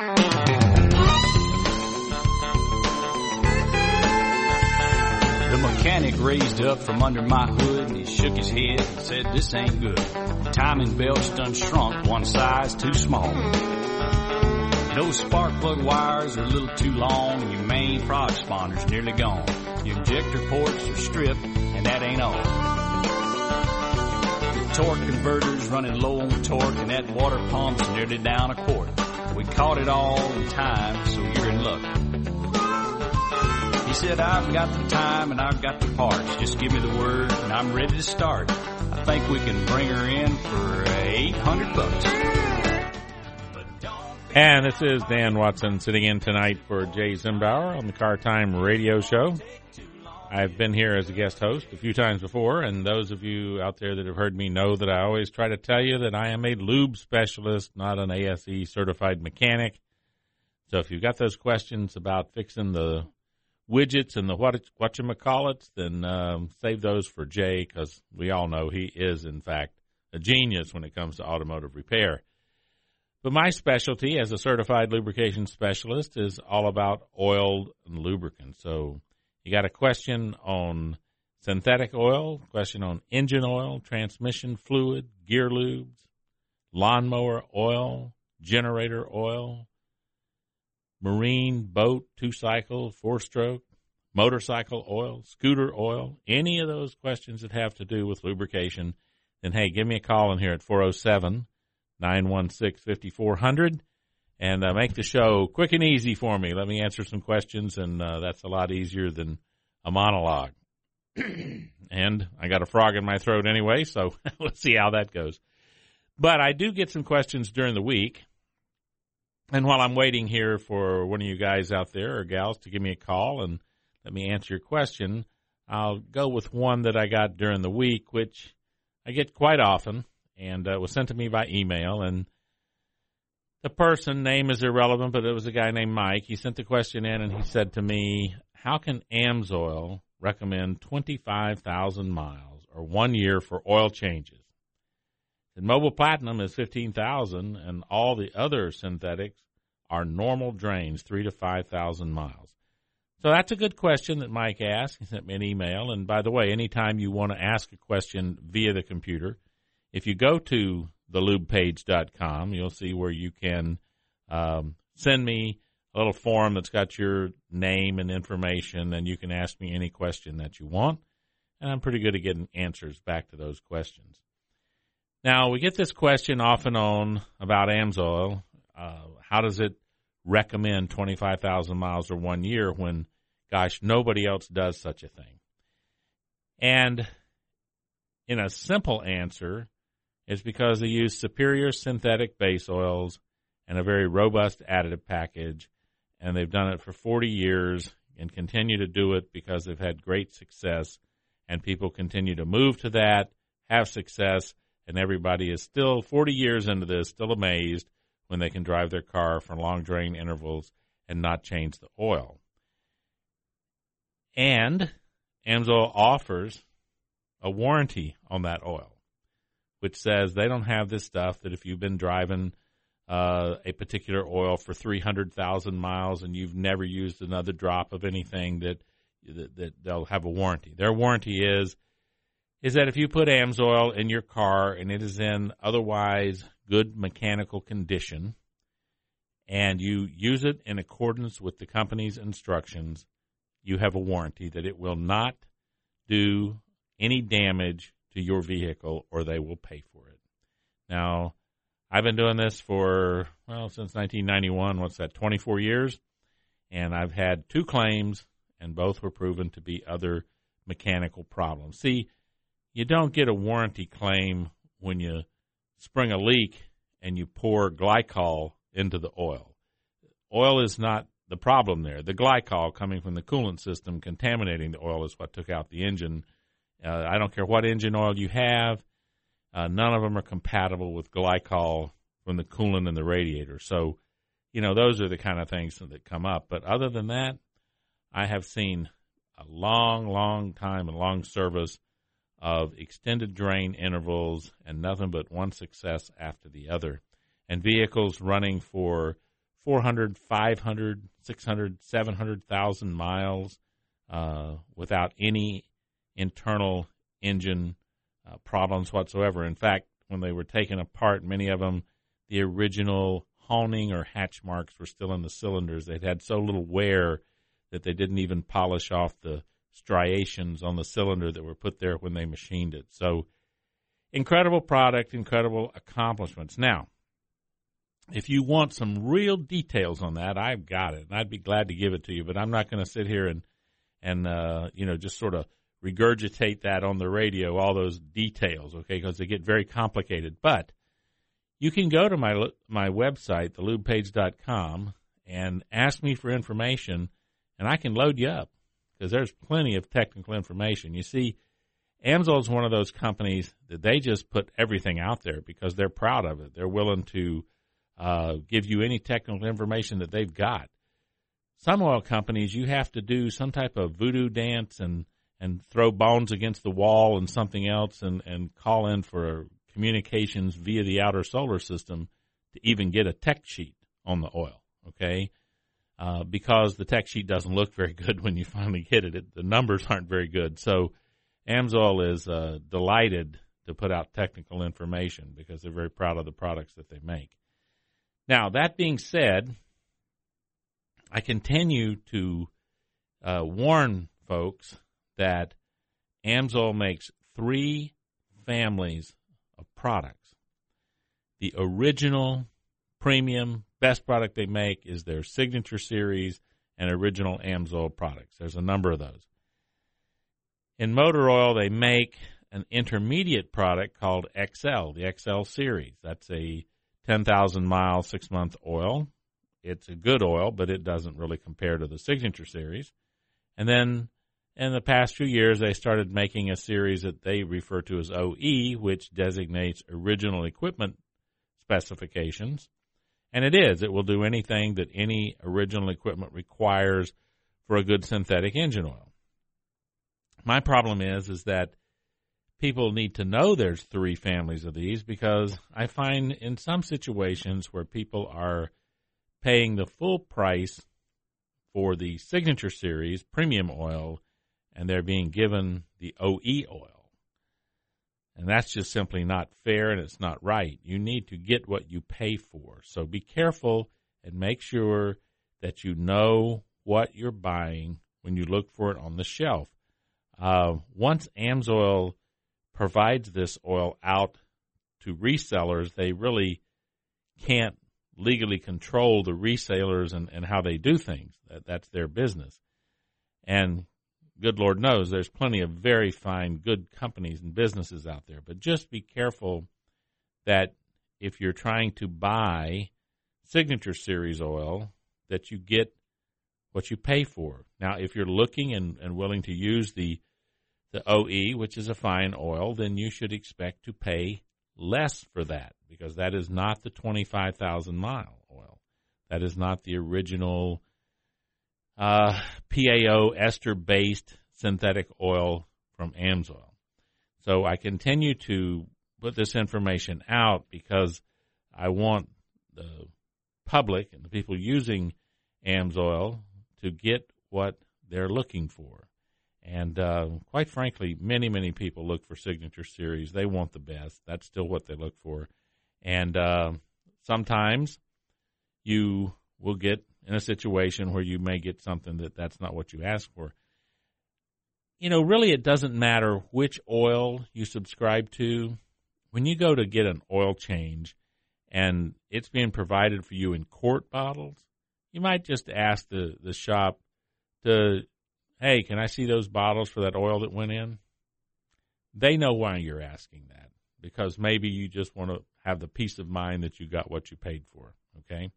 The mechanic raised up from under my hood and he shook his head and said, this ain't good. Timing belt's done shrunk one size too small. Those spark plug wires are a little too long and your main prog spawner's nearly gone. Your injector ports are stripped and that ain't all. Torque converter's running low on torque and that water pump's nearly down a quart. We caught it all in time, so you're in luck. He said, I've got the time and I've got the parts. Just give me the word and I'm ready to start. I think we can bring her in for uh, 800 bucks. And this is Dan Watson sitting in tonight for Jay Zimbauer on the Car Time Radio Show. I've been here as a guest host a few times before, and those of you out there that have heard me know that I always try to tell you that I am a lube specialist, not an ASE certified mechanic. So if you've got those questions about fixing the widgets and the what what you call it, then um, save those for Jay because we all know he is in fact a genius when it comes to automotive repair. But my specialty as a certified lubrication specialist is all about oil and lubricant. So you got a question on synthetic oil, question on engine oil, transmission fluid, gear lubes, lawnmower oil, generator oil, marine, boat, two cycle, four stroke, motorcycle oil, scooter oil, any of those questions that have to do with lubrication, then hey, give me a call in here at 407 916 5400 and uh, make the show quick and easy for me. Let me answer some questions, and uh, that's a lot easier than a monologue. and I got a frog in my throat anyway, so let's see how that goes. But I do get some questions during the week. And while I'm waiting here for one of you guys out there or gals to give me a call and let me answer your question, I'll go with one that I got during the week, which I get quite often and uh, was sent to me by email. And the person name is irrelevant, but it was a guy named Mike. He sent the question in and he said to me, "How can Amsoil recommend 25,000 miles or one year for oil changes?" And Mobil Platinum is 15,000, and all the other synthetics are normal drains, three to 5,000 miles. So that's a good question that Mike asked. He sent me an email. And by the way, anytime you want to ask a question via the computer, if you go to thelubepage.com, you'll see where you can um, send me a little form that's got your name and information, and you can ask me any question that you want. And I'm pretty good at getting answers back to those questions. Now, we get this question off and on about AMSOIL. Uh, how does it recommend 25,000 miles or one year when, gosh, nobody else does such a thing? And in a simple answer, is because they use superior synthetic base oils and a very robust additive package, and they've done it for 40 years and continue to do it because they've had great success, and people continue to move to that, have success, and everybody is still 40 years into this, still amazed when they can drive their car for long drain intervals and not change the oil. And Amsoil offers a warranty on that oil which says they don't have this stuff that if you've been driving uh, a particular oil for 300,000 miles and you've never used another drop of anything that, that, that they'll have a warranty. Their warranty is is that if you put AMSOIL in your car and it is in otherwise good mechanical condition and you use it in accordance with the company's instructions, you have a warranty that it will not do any damage to your vehicle or they will pay for it. Now, I've been doing this for, well, since 1991. What's that, 24 years? And I've had two claims, and both were proven to be other mechanical problems. See, you don't get a warranty claim when you spring a leak and you pour glycol into the oil. Oil is not the problem there. The glycol coming from the coolant system contaminating the oil is what took out the engine uh, I don't care what engine oil you have. Uh, none of them are compatible with glycol from the coolant in the radiator. So, you know, those are the kind of things that come up. But other than that, I have seen a long, long time and long service of extended drain intervals and nothing but one success after the other. And vehicles running for 400, 500, 600, 700,000 miles uh, without any internal engine uh, problems whatsoever. In fact, when they were taken apart, many of them, the original honing or hatch marks were still in the cylinders. They'd had so little wear that they didn't even polish off the striations on the cylinder that were put there when they machined it. So, incredible product, incredible accomplishments. Now, if you want some real details on that, I've got it, and I'd be glad to give it to you. But I'm not going to sit here and and uh, you know just sort of regurgitate that on the radio, all those details, okay? Because they get very complicated. But you can go to my my website, thelubepage.com, and ask me for information, and I can load you up because there's plenty of technical information. You see, Amsoil is one of those companies that they just put everything out there because they're proud of it. They're willing to uh, give you any technical information that they've got. Some oil companies, you have to do some type of voodoo dance and and throw bones against the wall and something else and, and call in for communications via the outer solar system to even get a tech sheet on the oil, okay? Uh, because the tech sheet doesn't look very good when you finally get it. it the numbers aren't very good. So Amsoil is uh, delighted to put out technical information because they're very proud of the products that they make. Now, that being said, I continue to uh, warn folks that Amsoil makes three families of products. The original premium best product they make is their signature series and original Amsoil products. There's a number of those. In motor oil, they make an intermediate product called XL, the XL series. That's a 10,000 mile, six month oil. It's a good oil, but it doesn't really compare to the signature series. And then in the past few years, they started making a series that they refer to as OE, which designates original equipment specifications. And it is. It will do anything that any original equipment requires for a good synthetic engine oil. My problem is, is that people need to know there's three families of these because I find in some situations where people are paying the full price for the signature series premium oil and they're being given the OE oil. And that's just simply not fair and it's not right. You need to get what you pay for. So be careful and make sure that you know what you're buying when you look for it on the shelf. Uh, once Amsoil provides this oil out to resellers, they really can't legally control the resellers and, and how they do things. That, that's their business. And good Lord knows there's plenty of very fine, good companies and businesses out there. But just be careful that if you're trying to buy signature series oil, that you get what you pay for. Now, if you're looking and, and willing to use the the OE, which is a fine oil, then you should expect to pay less for that because that is not the 25,000 mile oil. That is not the original uh, PAO ester based synthetic oil from Amsoil. So I continue to put this information out because I want the public and the people using Amsoil to get what they're looking for. And uh, quite frankly, many, many people look for signature series. They want the best. That's still what they look for. And uh, sometimes you will get in a situation where you may get something that that's not what you asked for. You know, really, it doesn't matter which oil you subscribe to. When you go to get an oil change and it's being provided for you in quart bottles, you might just ask the, the shop to, hey, can I see those bottles for that oil that went in? They know why you're asking that because maybe you just want to have the peace of mind that you got what you paid for. Okay.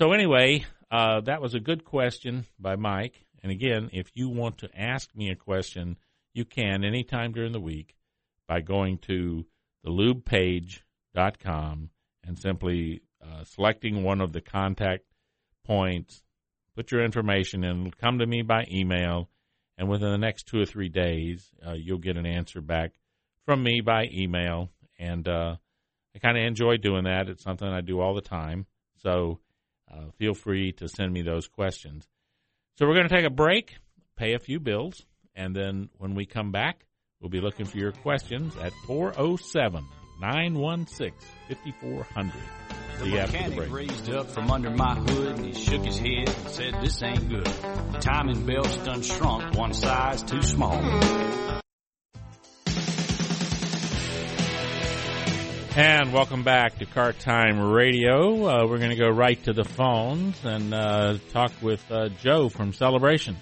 So anyway, uh, that was a good question by Mike. And again, if you want to ask me a question, you can anytime during the week by going to thelubepage.com and simply uh, selecting one of the contact points, put your information in, come to me by email, and within the next two or three days, uh, you'll get an answer back from me by email. And uh, I kind of enjoy doing that. It's something I do all the time. So uh, feel free to send me those questions. So we're going to take a break, pay a few bills, and then when we come back, we'll be looking for your questions at 407 916 5400. The mechanic raised up from under my hood and he shook his head and said, This ain't good. The timing belt's done shrunk one size too small. And welcome back to Car Time Radio. Uh, we're going to go right to the phones and uh, talk with uh, Joe from Celebration.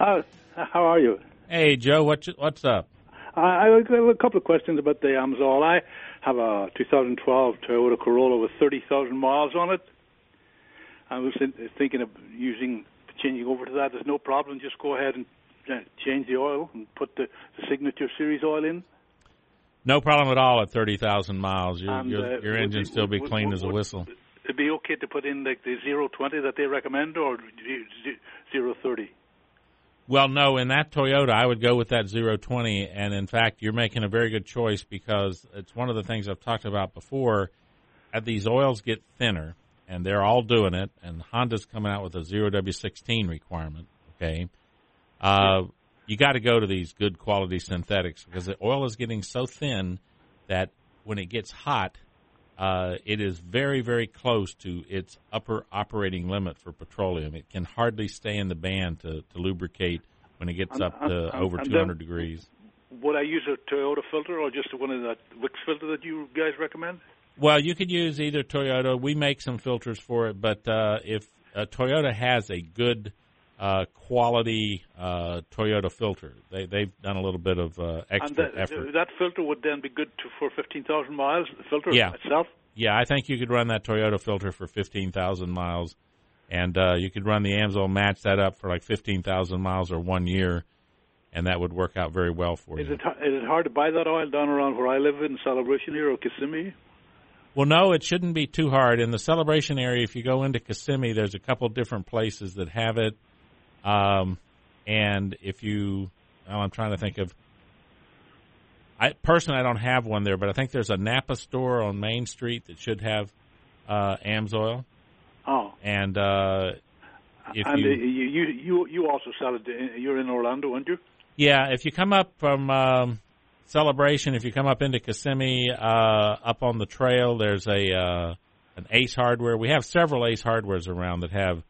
Uh, how are you? Hey, Joe, what's what's up? I, I have a couple of questions about the Amsoil. I have a 2012 Toyota Corolla with 30,000 miles on it. I was thinking of using changing over to that. There's no problem. Just go ahead and uh, change the oil and put the, the Signature Series oil in. No problem at all at 30,000 miles. Your, And, your, uh, your engine still be would- clean would- as a would- whistle. It'd be okay to put in like the 020 that they recommend or z- z- 030. Well, no, in that Toyota, I would go with that 020. And in fact, you're making a very good choice because it's one of the things I've talked about before. As these oils get thinner, and they're all doing it, and Honda's coming out with a 0W16 requirement, okay? Uh, you got to go to these good quality synthetics because the oil is getting so thin that when it gets hot, uh, it is very, very close to its upper operating limit for petroleum. It can hardly stay in the band to, to lubricate when it gets And- up to and- over and 200 degrees. Would I use a Toyota filter or just one of the Wix filter that you guys recommend? Well, you could use either Toyota. We make some filters for it, but uh, if uh, Toyota has a good uh, quality uh, Toyota filter, they, they've done a little bit of uh, And that, effort. that filter would then be good to, for 15,000 miles, the filter Yeah. itself? Yeah, I think you could run that Toyota filter for 15,000 miles, and uh, you could run the Amsoil, match that up for like 15,000 miles or one year, and that would work out very well for you. Is you. it, is it hard to buy that oil down around where I live in Celebration here or Kissimmee? Well, no, it shouldn't be too hard. In the celebration area, if you go into Kissimmee, there's a couple different places that have it. Um, and if you, oh, I'm trying to think of, I personally I don't have one there, but I think there's a Napa store on Main Street that should have uh, Amsoil. Oh. And uh, if and you, uh, you, you, you, you also sell it, you're in Orlando, aren't you? Yeah, if you come up from um, Celebration, if you come up into Kissimmee, uh, up on the trail, there's a uh, an Ace Hardware. We have several Ace Hardwares around that have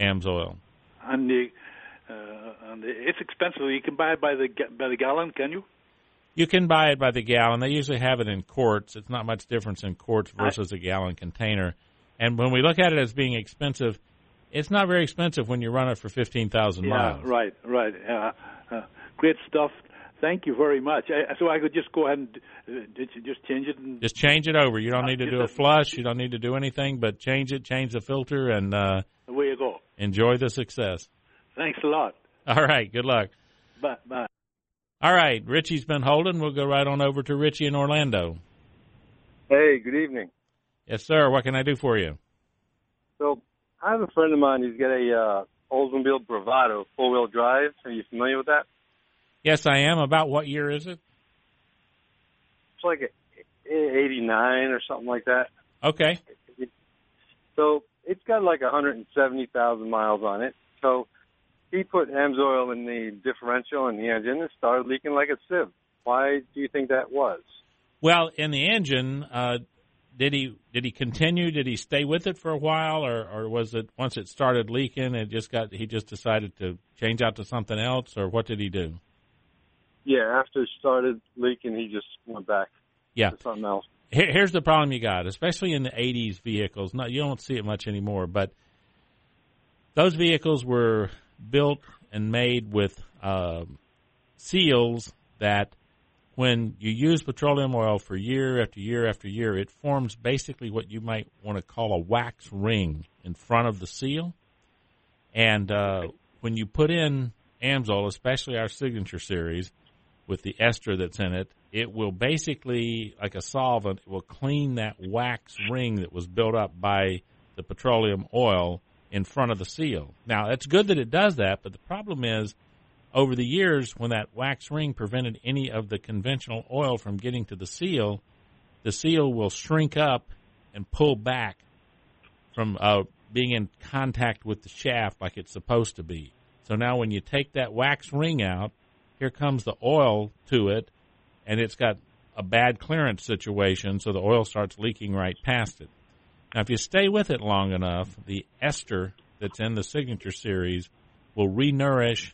Amsoil. And, the, uh, and it's expensive. You can buy it by the, by the gallon, can you? You can buy it by the gallon. They usually have it in quarts. It's not much difference in quarts versus a gallon container. And when we look at it as being expensive, it's not very expensive when you run it for fifteen thousand Yeah, miles. right, right. Uh, uh, great stuff. Thank you very much. I, so I could just go ahead and uh, just change it? And, Just change it over. You don't need to Uh, do a a- flush. You don't need to do anything, but change it, change the filter, and uh, away you go. Enjoy the success. Thanks a lot. All right. Good luck. Bye. Bye. All right. Richie's been holding. We'll go right on over to Richie in Orlando. Hey, good evening. Yes, sir. What can I do for you? So I have a friend of mine. He's got a uh, Oldsmobile Bravada four wheel drive. Are you familiar with that? Yes, I am. About what year is it? It's like a, a 89 or something like that. Okay. So it's got like 170,000 miles on it. So he put Amsoil in the differential in the engine and started leaking like a sieve. Why do you think that was? Well, in the engine, uh, did he did he continue? Did he stay with it for a while, or or was it once it started leaking, it just got he just decided to change out to something else, or what did he do? Yeah, after it started leaking, he just went back Yeah. to something else. Here, here's the problem you got, especially in the '80s vehicles. Not you don't see it much anymore, but those vehicles were built and made with um, seals that, when you use petroleum oil for year after year after year, it forms basically what you might want to call a wax ring in front of the seal. And uh, when you put in Amsoil, especially our signature series, with the ester that's in it, it will basically, like a solvent, it will clean that wax ring that was built up by the petroleum oil in front of the seal. Now, it's good that it does that, but the problem is, over the years, when that wax ring prevented any of the conventional oil from getting to the seal, the seal will shrink up and pull back from uh, being in contact with the shaft like it's supposed to be. So now when you take that wax ring out, here comes the oil to it, and it's got a bad clearance situation, so the oil starts leaking right past it. Now, if you stay with it long enough, the ester that's in the signature series will renourish,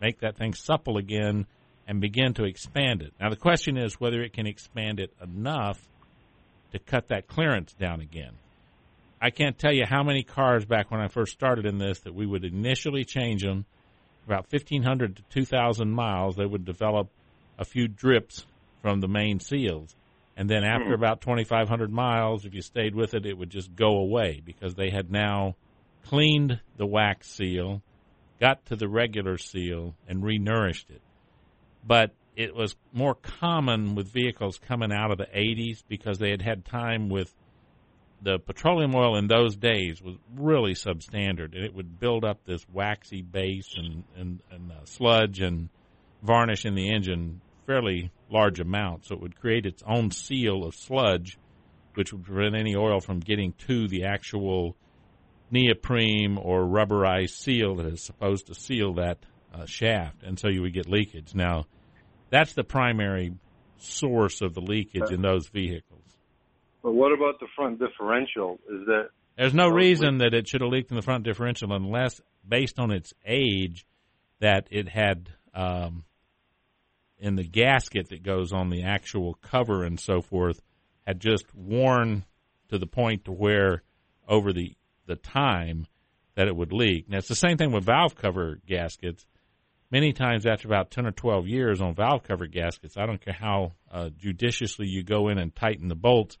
make that thing supple again, and begin to expand it. Now, the question is whether it can expand it enough to cut that clearance down again. I can't tell you how many cars back when I first started in this that we would initially change them about 1,500 to 2,000 miles. They would develop a few drips from the main seals. And then after mm. about 2,500 miles, if you stayed with it, it would just go away because they had now cleaned the wax seal, got to the regular seal, and renourished it. But it was more common with vehicles coming out of the 80s because they had had time with the petroleum oil in those days was really substandard, and it would build up this waxy base and and, and uh, sludge and varnish in the engine fairly large amounts. So it would create its own seal of sludge, which would prevent any oil from getting to the actual neoprene or rubberized seal that is supposed to seal that uh, shaft, and so you would get leakage. Now, that's the primary source of the leakage in those vehicles. But what about the front differential? Is that there's no reason that it should have leaked in the front differential unless, based on its age, that it had um, in the gasket that goes on the actual cover and so forth had just worn to the point to where over the the time that it would leak. Now it's the same thing with valve cover gaskets. Many times after about ten or twelve years on valve cover gaskets, I don't care how uh, judiciously you go in and tighten the bolts,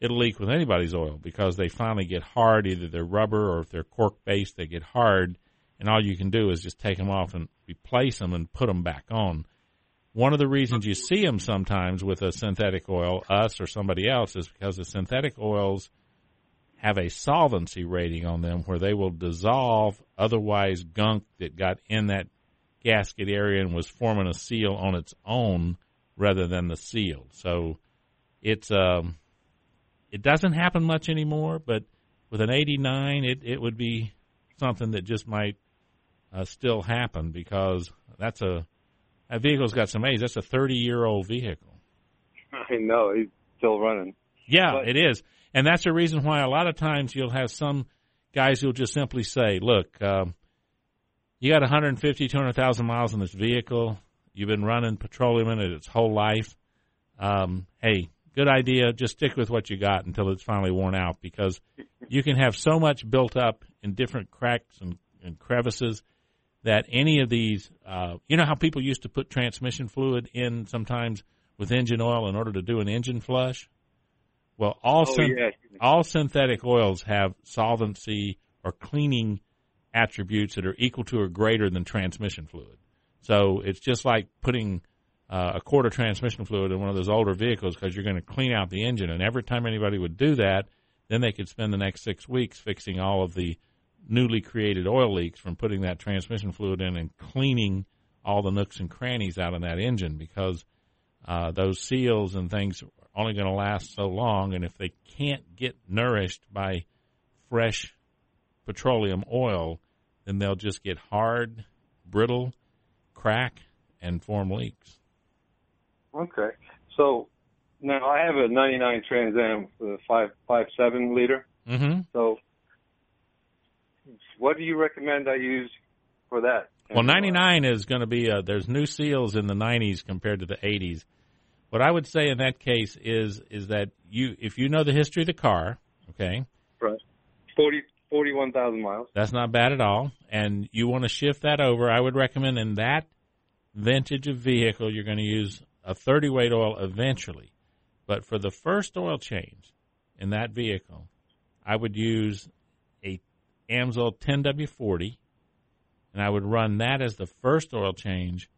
it'll leak with anybody's oil because they finally get hard. Either they're rubber or if they're cork based, they get hard, and all you can do is just take them off and replace them and put them back on one of the reasons you see them sometimes with a synthetic oil, us or somebody else, is because the synthetic oils have a solvency rating on them where they will dissolve otherwise gunk that got in that gasket area and was forming a seal on its own rather than the seal. So it's um it doesn't happen much anymore, but with an 89 it it would be something that just might uh, still happen because that's a that vehicle's got some age. That's a 30 year old vehicle. I know. He's still running. Yeah, but, it is. And that's the reason why a lot of times you'll have some guys who'll just simply say, look, um, you got 150, 200,000 miles on this vehicle. You've been running petroleum in it its whole life. Um, hey, good idea. Just stick with what you got until it's finally worn out because you can have so much built up in different cracks and, and crevices that any of these, uh, you know how people used to put transmission fluid in sometimes with engine oil in order to do an engine flush? Well, all oh, syn- yes. all synthetic oils have solvency or cleaning attributes that are equal to or greater than transmission fluid. So it's just like putting uh, a quart of transmission fluid in one of those older vehicles because you're going to clean out the engine. And every time anybody would do that, then they could spend the next six weeks fixing all of the newly created oil leaks from putting that transmission fluid in and cleaning all the nooks and crannies out of that engine because uh, those seals and things are only going to last so long. And if they can't get nourished by fresh petroleum oil, then they'll just get hard, brittle, crack, and form leaks. Okay. So now I have a 99 Trans Am, the five five seven liter. Mm-hmm. So what do you recommend I use for that? Well, 99 is going to be a, there's new seals in the 90s compared to the 80s. What I would say in that case is is that you if you know the history of the car, okay? Right. 40 41,000 miles. That's not bad at all. And you want to shift that over, I would recommend in that vintage of vehicle you're going to use a 30 weight oil eventually. But for the first oil change in that vehicle, I would use Amsoil 10W40, and I would run that as the first oil change,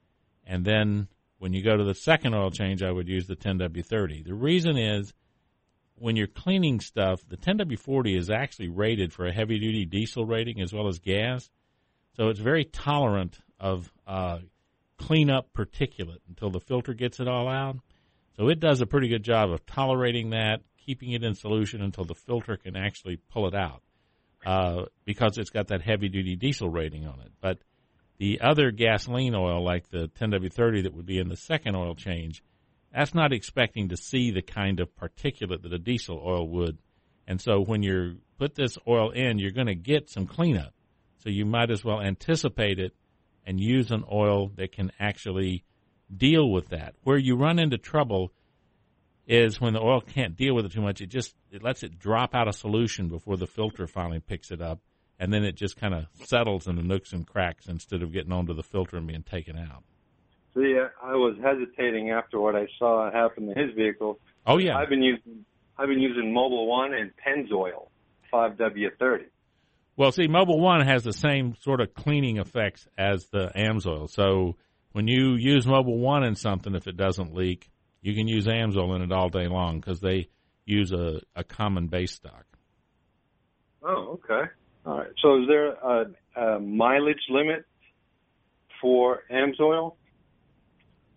and then when you go to the second oil change, I would use the 10W30. The reason is when you're cleaning stuff, the 10W40 is actually rated for a heavy duty diesel rating as well as gas, so it's very tolerant of uh, cleanup particulate until the filter gets it all out. So it does a pretty good job of tolerating that, keeping it in solution until the filter can actually pull it out. Uh, because it's got that heavy duty diesel rating on it. But the other gasoline oil, like the 10W30 that would be in the second oil change, that's not expecting to see the kind of particulate that a diesel oil would. And so when you put this oil in, you're going to get some cleanup. So you might as well anticipate it and use an oil that can actually deal with that. Where you run into trouble is when the oil can't deal with it too much. It just it lets it drop out of solution before the filter finally picks it up, and then it just kind of settles in the nooks and cracks instead of getting onto the filter and being taken out. See, I was hesitating after what I saw happen to his vehicle. Oh yeah, I've been using I've been using Mobil One and Pennzoil 5W30. Well, see, Mobil One has the same sort of cleaning effects as the Amsoil. So when you use Mobil One in something, if it doesn't leak, you can use Amsoil in it all day long because they use a, a common base stock. Oh, okay. All right. So is there a, a mileage limit for Amsoil?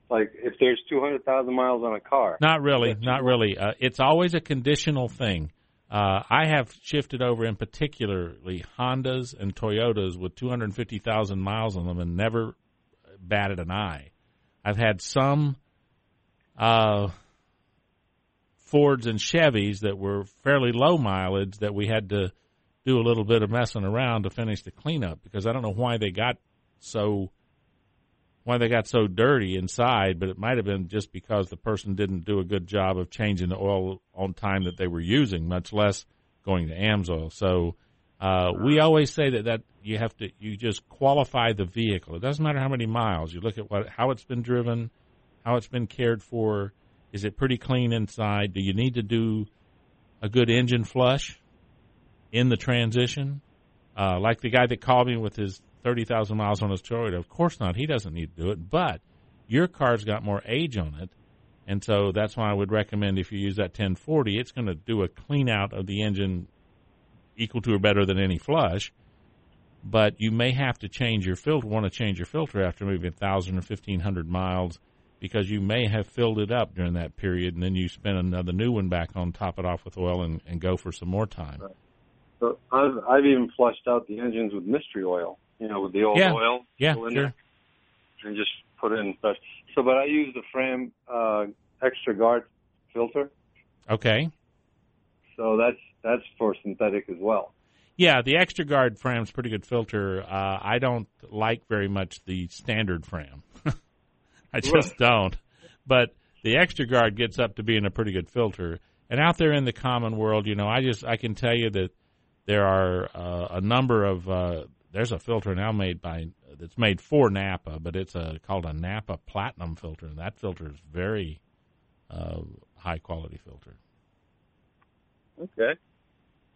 Like if there's 200,000 miles on a car? Not really. Not really. Uh, it's always a conditional thing. Uh, I have shifted over in particularly Hondas and Toyotas with 250,000 miles on them and never batted an eye. I've had some uh, Fords and Chevys that were fairly low mileage that we had to do a little bit of messing around to finish the cleanup because I don't know why they got so why they got so dirty inside, but it might have been just because the person didn't do a good job of changing the oil on time that they were using, much less going to AMSOIL. So uh, we always say that that you have to you just qualify the vehicle. It doesn't matter how many miles. You look at what how it's been driven, how it's been cared for. Is it pretty clean inside? Do you need to do a good engine flush in the transition? Uh, like the guy that called me with his 30,000 miles on his Toyota. Of course not. He doesn't need to do it. But your car's got more age on it. And so that's why I would recommend if you use that 1040, it's going to do a clean out of the engine equal to or better than any flush. But you may have to change your filter, want to change your filter after maybe 1,000 or 1,500 miles because you may have filled it up during that period and then you spend another new one back on, top it off with oil, and, and go for some more time. Right. So I've, I've even flushed out the engines with mystery oil you know, with the old yeah. oil yeah, cylinder, sure. and just put it in fresh. So, but I use the Fram uh, Extra Guard filter. Okay. So that's that's for synthetic as well. Yeah, the Extra Guard Fram's pretty good filter. Uh, I don't like very much the standard Fram. I just don't. But the Extra Guard gets up to being a pretty good filter. And out there in the common world, you know, I just I can tell you that there are uh, a number of uh, there's a filter now made by that's made for Napa, but it's a called a Napa Platinum filter, and that filter is very uh, high quality filter. Okay.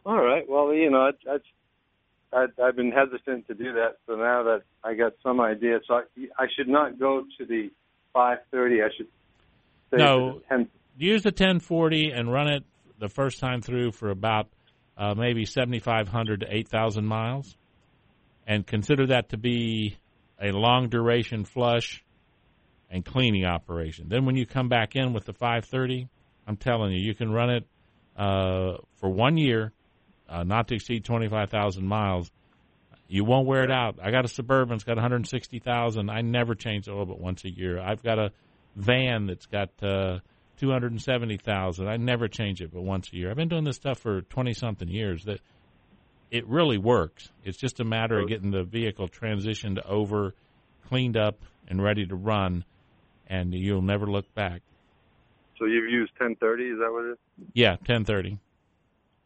All right. Well, you know, I, I, I, I've been hesitant to do that, so now that I got some idea, so I, I should not go to the 530. I should no. Use the 1040 and run it the first time through for about uh, maybe 7,500 to 8,000 miles and consider that to be a long duration flush and cleaning operation. Then when you come back in with the 530, I'm telling you, you can run it uh, for one year, uh, not to exceed 25,000 miles. You won't wear it out. I got a Suburban, it's got 160,000. I never change the oil but once a year. I've got a van that's got uh, 270,000. I never change it but once a year. I've been doing this stuff for 20 something years. That it really works. It's just a matter of getting the vehicle transitioned over, cleaned up, and ready to run, and you'll never look back. So you've used 1030, is that what it is? Yeah, 1030.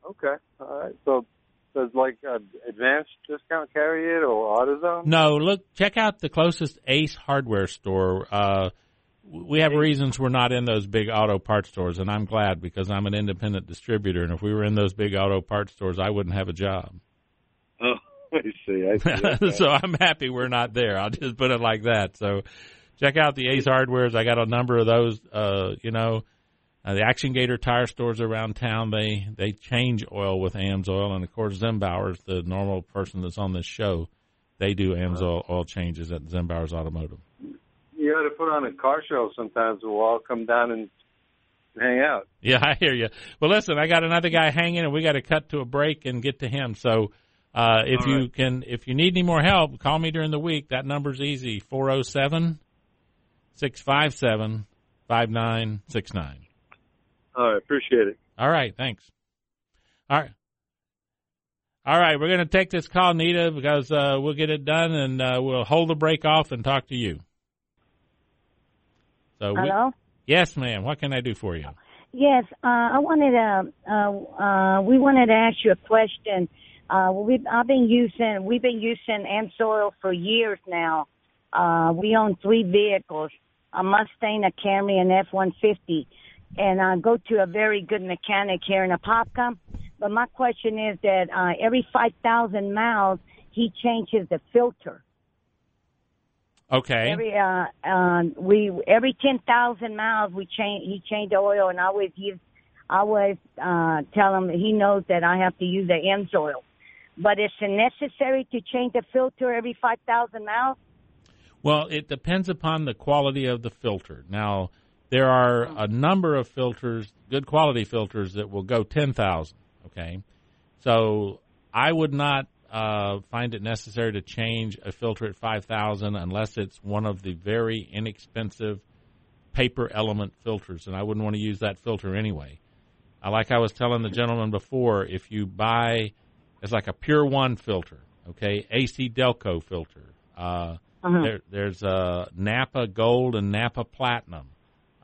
Okay, all right. So does like uh, advanced discount carry it or AutoZone? No, look, check out the closest Ace hardware store. Uh, we have reasons we're not in those big auto parts stores, and I'm glad because I'm an independent distributor. And if we were in those big auto parts stores, I wouldn't have a job. Oh, I see. I see. Okay. so I'm happy we're not there. I'll just put it like that. So check out the Ace Hardwares. I got a number of those. Uh, you know, uh, the Action Gator tire stores around town. They they change oil with AMSOIL, and of course Zimbauer's the normal person that's on this show. They do AMSOIL oil changes at Zimbauer's Automotive you got to put on a car show sometimes. We'll all come down and hang out. Yeah, I hear you. Well, listen, I got another guy hanging, and we got to cut to a break and get to him. So Uh, if you can, if you need any more help, call me during the week. That number's easy: 407 657 5969. All right, appreciate it. All right, thanks. All right. All right, we're going to take this call, Nita, because uh, we'll get it done and uh, we'll hold the break off and talk to you. So, we, Hello? yes, ma'am. What can I do for you? Yes, uh, I wanted to, uh, uh, we wanted to ask you a question. Uh, we've, I've been using, we've been using Amsoil for years now. Uh, we own three vehicles, a Mustang, a Camry, and F-150. And I go to a very good mechanic here in Apopka. But my question is that, uh, every 5,000 miles, he changes the filter. Okay. Every uh, uh, we every ten thousand miles we change. He changed the oil, and I always use. I always uh, tell him he knows that I have to use the Amsoil. But is it necessary to change the filter every five thousand miles? Well, it depends upon the quality of the filter. Now, there are a number of filters, good quality filters, that will go 10,000. Okay. So I would not uh, find it necessary to change a filter at 5,000 unless it's one of the very inexpensive paper element filters. And I wouldn't want to use that filter anyway. Uh, like I was telling the gentleman before, if you buy, it's like a Pure One filter, okay, AC Delco filter. Uh, Uh-huh. there, there's uh, Napa Gold and Napa Platinum.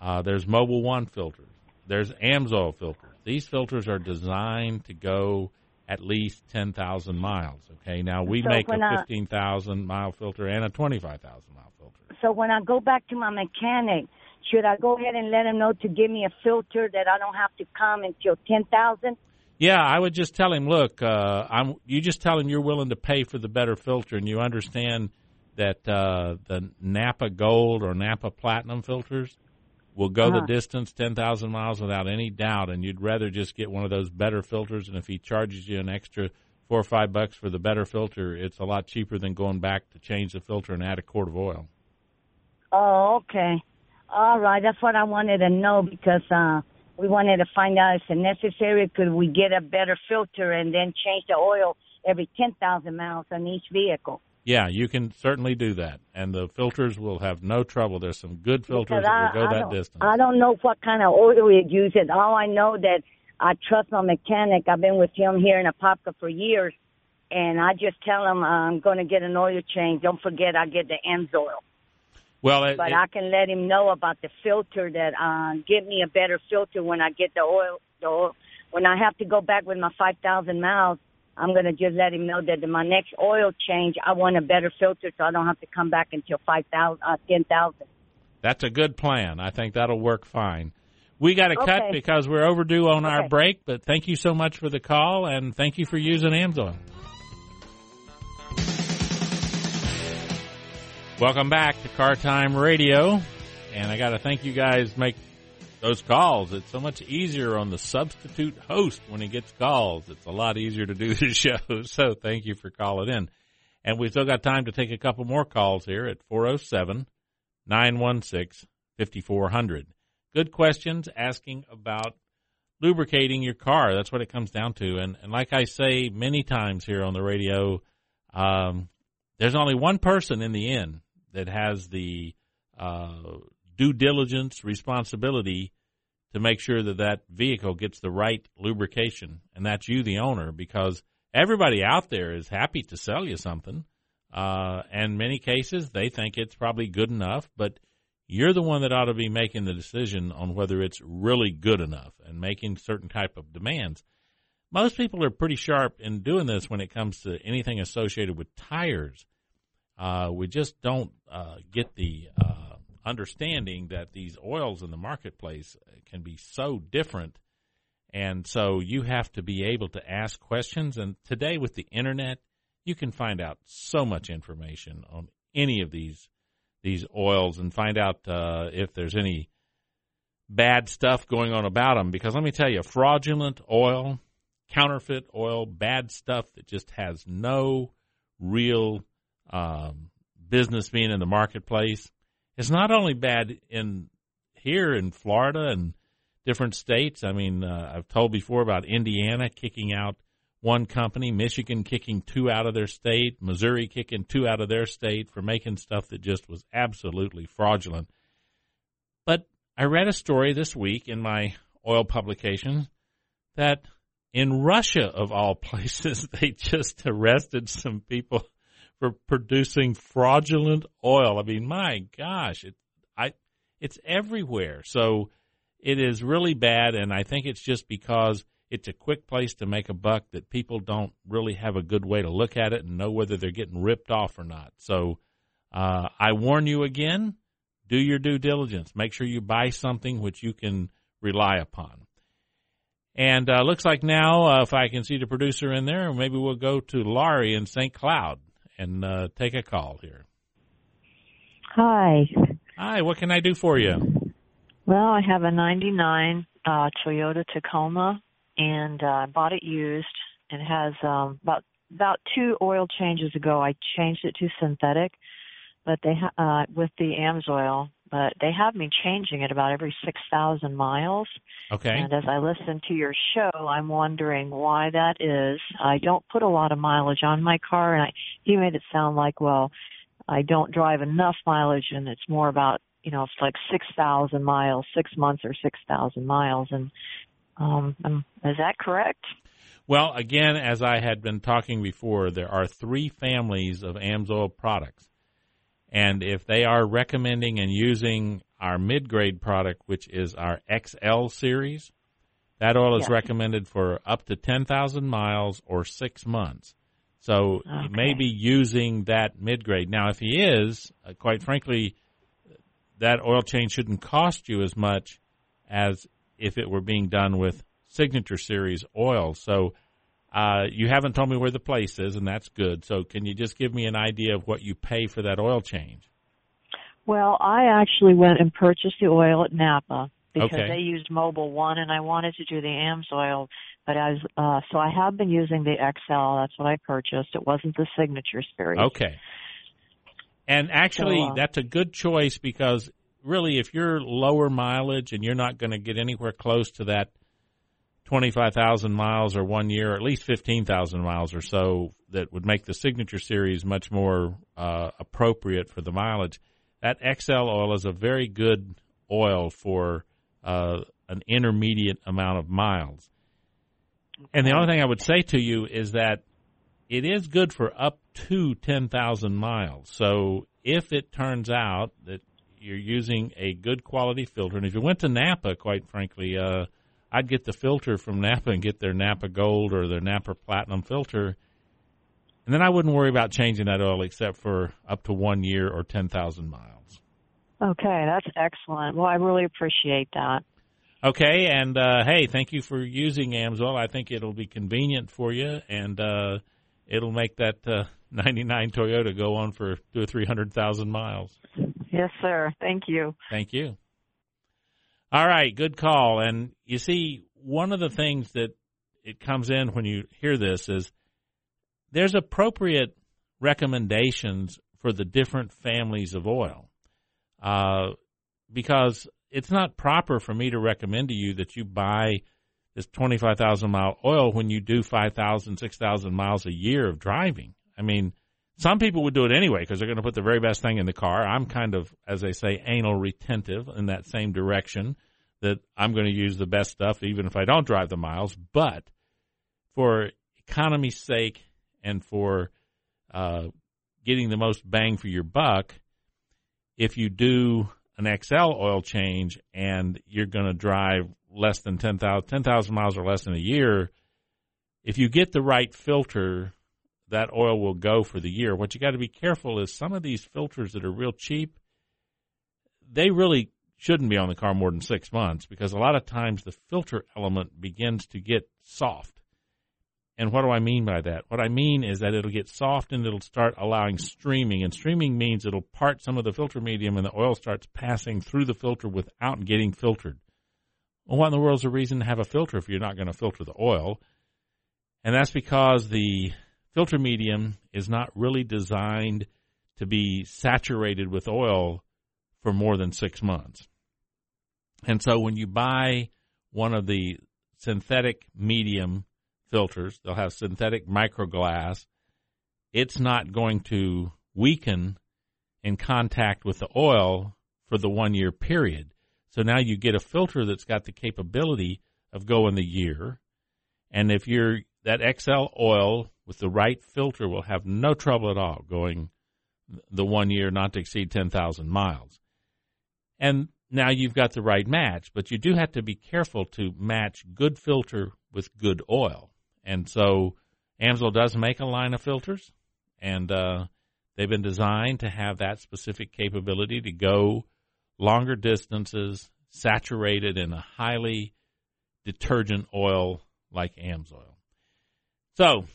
Uh, there's Mobil One filters. There's Amsoil filters. These filters are designed to go at least 10,000 miles. Okay, now we So make a 15,000 mile filter and a 25,000 mile filter. So when I go back to my mechanic, should I go ahead and let him know to give me a filter that I don't have to come until ten thousand? Yeah, I would just tell him, look, uh, I'm. You just tell him you're willing to pay for the better filter, and you understand that uh, the Napa Gold or Napa Platinum filters will go the Uh-huh. distance ten thousand miles without any doubt, and you'd rather just get one of those better filters. And if he charges you an extra four or five bucks for the better filter, it's a lot cheaper than going back to change the filter and add a quart of oil. Oh, okay. All right, that's what I wanted to know because uh we wanted to find out if it's necessary. Could we get a better filter and then change the oil every ten thousand miles on each vehicle? Yeah, you can certainly do that, and the filters will have no trouble. There's some good filters that will go I that distance. I don't know what kind of oil it uses. All I know that I trust my mechanic. I've been with him here in Apopka for years, and I just tell him I'm going to get an oil change. Don't forget, I get the Amsoil. well, it, But it- I can let him know about the filter that uh give me a better filter when I get the oil. The oil when I have to go back with my five thousand miles. I'm gonna just let him know that in my next oil change, I want a better filter, so I don't have to come back until five thousand, uh, ten thousand. That's a good plan. I think that'll work fine. We got to cut because we're overdue on our break, but thank you so much for the call and thank you for using Amsoil. Welcome back to Car Time Radio. And I got to thank you guys make those calls. It's so much easier on the substitute host when he gets calls. It's a lot easier to do the show. So thank you for calling in. And we still got time to take a couple more calls here at 407 916 5400. Good questions asking about lubricating your car. That's what it comes down to. And, and like I say many times here on the radio, um, there's only one person in the end that has the uh, due diligence responsibility to make sure that that vehicle gets the right lubrication, and that's you, the owner, because everybody out there is happy to sell you something. Uh, and many cases, they think it's probably good enough, but you're the one that ought to be making the decision on whether it's really good enough and making certain type of demands. Most people are pretty sharp in doing this when it comes to anything associated with tires. Uh, we just don't uh, get the uh, understanding that these oils in the marketplace can be so different. And so you have to be able to ask questions. And today, with the internet, you can find out so much information on any of these these oils and find out uh, if there's any bad stuff going on about them. Because let me tell you, fraudulent oil, counterfeit oil, bad stuff that just has no real um, business being in the marketplace. It's not only bad in here in Florida and different states. I mean, uh, I've told before about Indiana kicking out one company, Michigan kicking two out of their state, Missouri kicking two out of their state for making stuff that just was absolutely fraudulent. But I read a story this week in my oil publication that in Russia, of all places, they just arrested some people for producing fraudulent oil. I mean, my gosh, it, I, it's everywhere. So it is really bad, and I think it's just because it's a quick place to make a buck that people don't really have a good way to look at it and know whether they're getting ripped off or not. So uh, I warn you again: do your due diligence. Make sure you buy something which you can rely upon. And uh, looks like now, uh, if I can see the producer in there, maybe we'll go to Laurie in St. Cloud and uh, take a call here. Hi. Hi, what can I do for you? Well, I have a 99 uh, Toyota Tacoma and uh, I bought it used and it has um, about about two oil changes ago I changed it to synthetic, but they ha- uh, with the AMSOIL, but they have me changing it about every 6,000 miles. Okay. And as I listen to your show, I'm wondering why that is. I don't put a lot of mileage on my car, and I, you made it sound like, well, I don't drive enough mileage, and it's more about, you know, it's like 6,000 miles, six months or 6,000 miles. And um, um, is that correct? Well, again, as I had been talking before, there are three families of AMSOIL products. And if they are recommending and using our mid grade product, which is our XL series, that oil is Yes. recommended for up to 10,000 miles or six months. So he Okay. may be using that mid grade. Now, if he is, uh, quite frankly, that oil change shouldn't cost you as much as if it were being done with signature series oil. So uh, you haven't told me where the place is, and that's good. So can you just give me an idea of what you pay for that oil change? Well, I actually went and purchased the oil at Napa because Okay. they used Mobil One, and I wanted to do the AMSOIL. But I was uh, so I have been using the XL. That's what I purchased. It wasn't the signature series. Okay. And actually, So, uh, that's a good choice because really, if you're lower mileage and you're not going to get anywhere close to that 25,000 miles or one year, or at least 15,000 miles or so, that would make the signature series much more uh, appropriate for the mileage. That XL oil is a very good oil for uh, an intermediate amount of miles. And the only thing I would say to you is that it is good for up to 10,000 miles. So if it turns out that you're using a good quality filter, and if you went to Napa, quite frankly, uh, I'd get the filter from Napa and get their Napa Gold or their Napa Platinum filter. And then I wouldn't worry about changing that oil except for up to one year or 10,000 miles. Okay, that's excellent. Well, I really appreciate that. Okay, and uh, hey, thank you for using Amsoil. I think it'll be convenient for you, and uh, it'll make that uh, 99 Toyota go on for two or three hundred thousand miles. Yes, sir. Thank you. Thank you. All right, good call. And you see, one of the things that it comes in when you hear this is there's appropriate recommendations for the different families of oil. Uh, because it's not proper for me to recommend to you that you buy this 25,000 mile oil when you do 5,000, 6,000 miles a year of driving. I mean, some people would do it anyway because they're going to put the very best thing in the car. I'm kind of, as they say, anal retentive in that same direction that I'm going to use the best stuff even if I don't drive the miles. But for economy's sake and for uh, getting the most bang for your buck, if you do an XL oil change and you're going to drive less than 10,000 10,000 miles or less in a year, if you get the right filter, that oil will go for the year. What you got to be careful is some of these filters that are real cheap, they really shouldn't be on the car more than six months because a lot of times the filter element begins to get soft. And what do I mean by that? What I mean is that it'll get soft and it'll start allowing streaming. And streaming means it'll part some of the filter medium and the oil starts passing through the filter without getting filtered. Well, what in the world's the reason to have a filter if you're not going to filter the oil? And that's because the filter medium is not really designed to be saturated with oil for more than six months. And so when you buy one of the synthetic medium filters. They'll have synthetic microglass. It's not going to weaken in contact with the oil for the one year period. So now you get a filter that's got the capability of going the year. And if you're that XL oil with the right filter will have no trouble at all going the one year not to exceed 10,000 miles. And now you've got the right match, but you do have to be careful to match good filter with good oil. And so Amsoil does make a line of filters, and uh, they've been designed to have that specific capability to go longer distances, saturated in a highly detergent oil like Amsoil. So,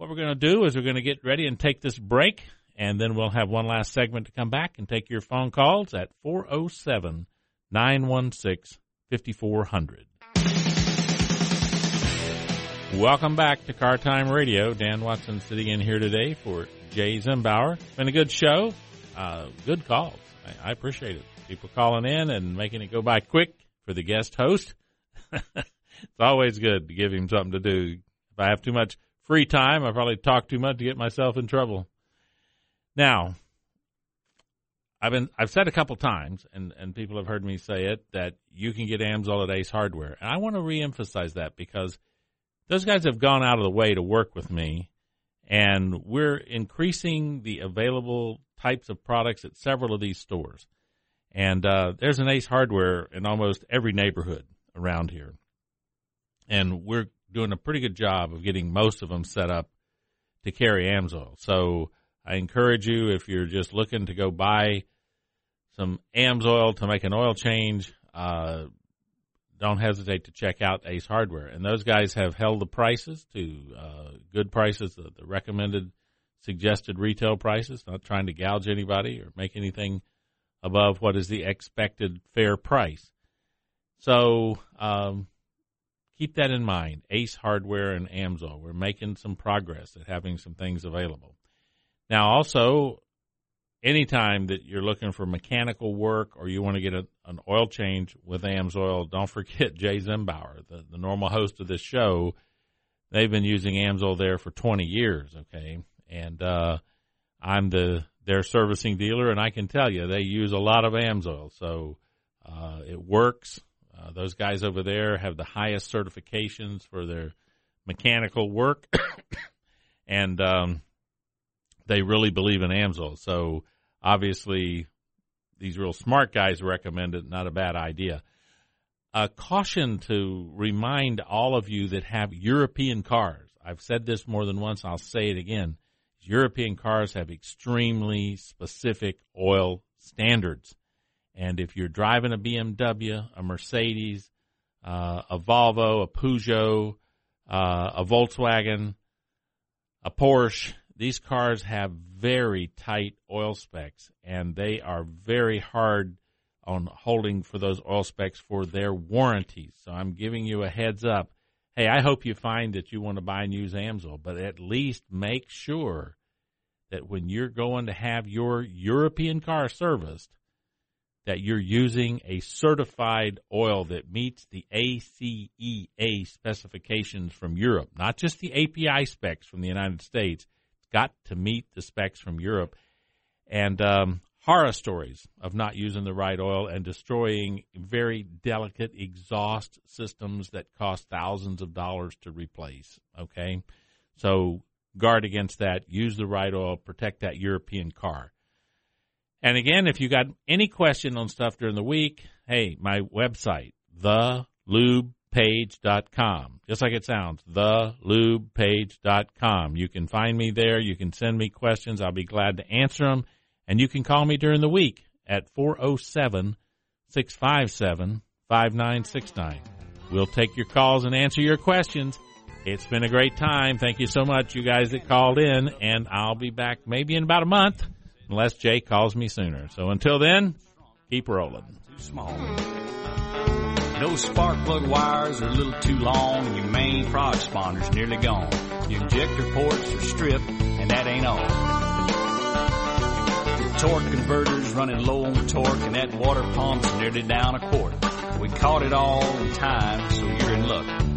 what we're going to do is we're going to get ready and take this break, and then we'll have one last segment to come back and take your phone calls at 407 916 5400. Welcome back to Car Time Radio. Dan Watson sitting in here today for Jay Zimbauer. Been a good show. Uh, good calls. I, I, appreciate it. People calling in and making it go by quick for the guest host. it's always good to give him something to do. If I have too much free time, I probably talk too much to get myself in trouble. Now, I've been I've said a couple times, and and people have heard me say it that you can get Amsoil at Ace Hardware, and I want to reemphasize that because those guys have gone out of the way to work with me, and we're increasing the available types of products at several of these stores. And uh, there's an Ace Hardware in almost every neighborhood around here, and we're doing a pretty good job of getting most of them set up to carry Amsoil. So I encourage you if you're just looking to go buy some Amsoil to make an oil change, uh, don't hesitate to check out Ace Hardware. And those guys have held the prices to uh, good prices, the, the, recommended suggested retail prices, not trying to gouge anybody or make anything above what is the expected fair price. So um, keep that in mind. Ace Hardware and Amsoil. We're making some progress at having some things available. Now, also, anytime that you're looking for mechanical work or you want to get a, an oil change with Amsoil, don't forget Jay Zimbauer, the, the normal host of this show. They've been using Amsoil there for 20 years, okay? And uh, I'm the their servicing dealer, and I can tell you they use a lot of Amsoil, so uh, it works. Uh, those guys over there have the highest certifications for their mechanical work, and um, they really believe in Amsoil. So obviously, these real smart guys recommend it. Not a bad idea. A caution to remind all of you that have European cars. I've said this more than once. I'll say it again. European cars have extremely specific oil standards. And if you're driving a BMW, a Mercedes, uh, a Volvo, a Peugeot, uh, a Volkswagen, a Porsche, these cars have very tight oil specs and they are very hard on holding for those oil specs for their warranties. So I'm giving you a heads up. Hey, I hope you find that you want to buy and use Amsoil, but at least make sure that when you're going to have your European car serviced, that you're using a certified oil that meets the ACEA specifications from Europe, not just the API specs from the United States It's got to meet the specs from Europe. And um, horror stories of not using the right oil and destroying very delicate exhaust systems that cost thousands of dollars to replace. Okay. So guard against that. Use the right oil. Protect that European car. And again, if you got any question on stuff during the week, hey, my website, the lube lubepage.com. Just like it sounds, thelubepage.com. You can find me there. You can send me questions. I'll be glad to answer them. And you can call me during the week at 407 657 5969. We'll take your calls and answer your questions. It's been a great time. Thank you so much, you guys that called in. And I'll be back maybe in about a month, unless Jay calls me sooner. So until then, keep rolling. Too small. Those spark plug wires are a little too long and your main prod responders nearly gone. Your injector ports are stripped and that ain't all. Torque converter's running low on torque and that water pump's nearly down a quart. We caught it all in time, so you're in luck.